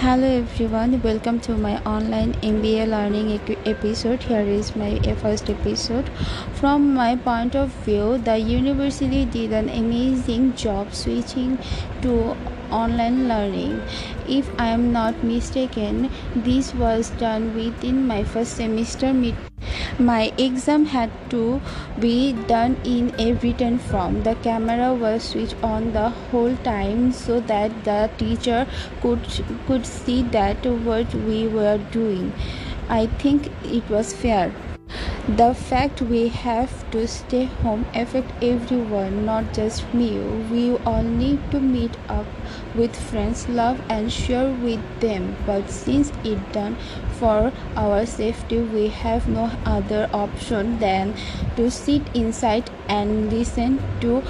Hello everyone, welcome to my online MBA learning episode. Here is my first episode. From my point of view, the university did an amazing job switching to online learning. If I am not mistaken, this was done within my first semester my exam had to be done in a written form. The camera was switched on the whole time so that the teacher could could see that what we were doing. I think it was fair. The fact we have to stay home affect everyone, not just me. We all need to meet up with friends, love and share with them. But since it done for our safety, we have no other option than to sit inside and listen to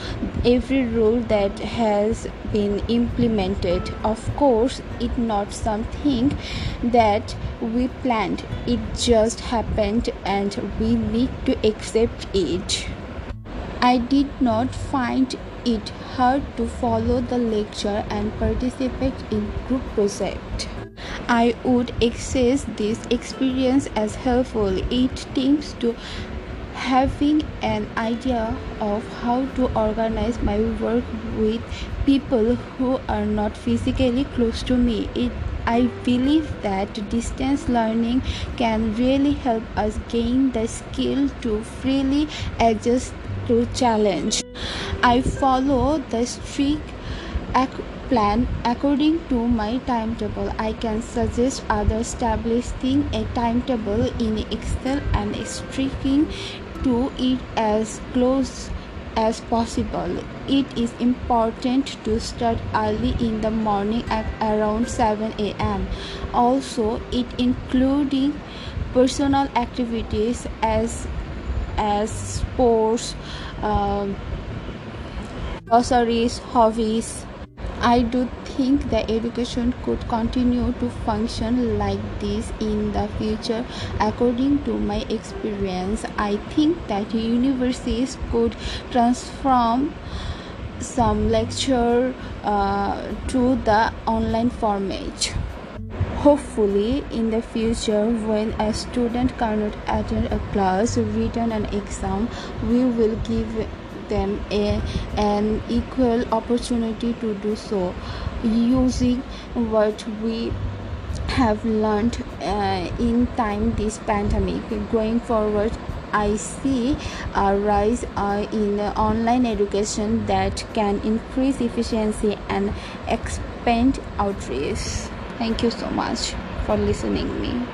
every rule that has been implemented. Of course, it's not something that we planned. It just happened and we we need to accept it. I did not find it hard to follow the lecture and participate in group project. I would access this experience as helpful. It seems to having an idea of how to organize my work with people who are not physically close to me. It I believe that distance learning can really help us gain the skill to freely adjust to challenge. I follow the strict plan according to my timetable. I can suggest others establishing a timetable in Excel and sticking to it as close as possible. It is important to start early in the morning at around 7 a.m. Also, it including personal activities as as sports, um, hobbies. I do think the education could continue to function like this in the future? According to my experience i think that universities could transform some lecture uh, to the online format. Hopefully in the future when a student cannot attend a class written an exam we will give them a, an equal opportunity to do so using what we have learned uh, in time this pandemic. Going forward i see a rise uh, in online education that can increase efficiency and expand outreach. Thank you so much for listening me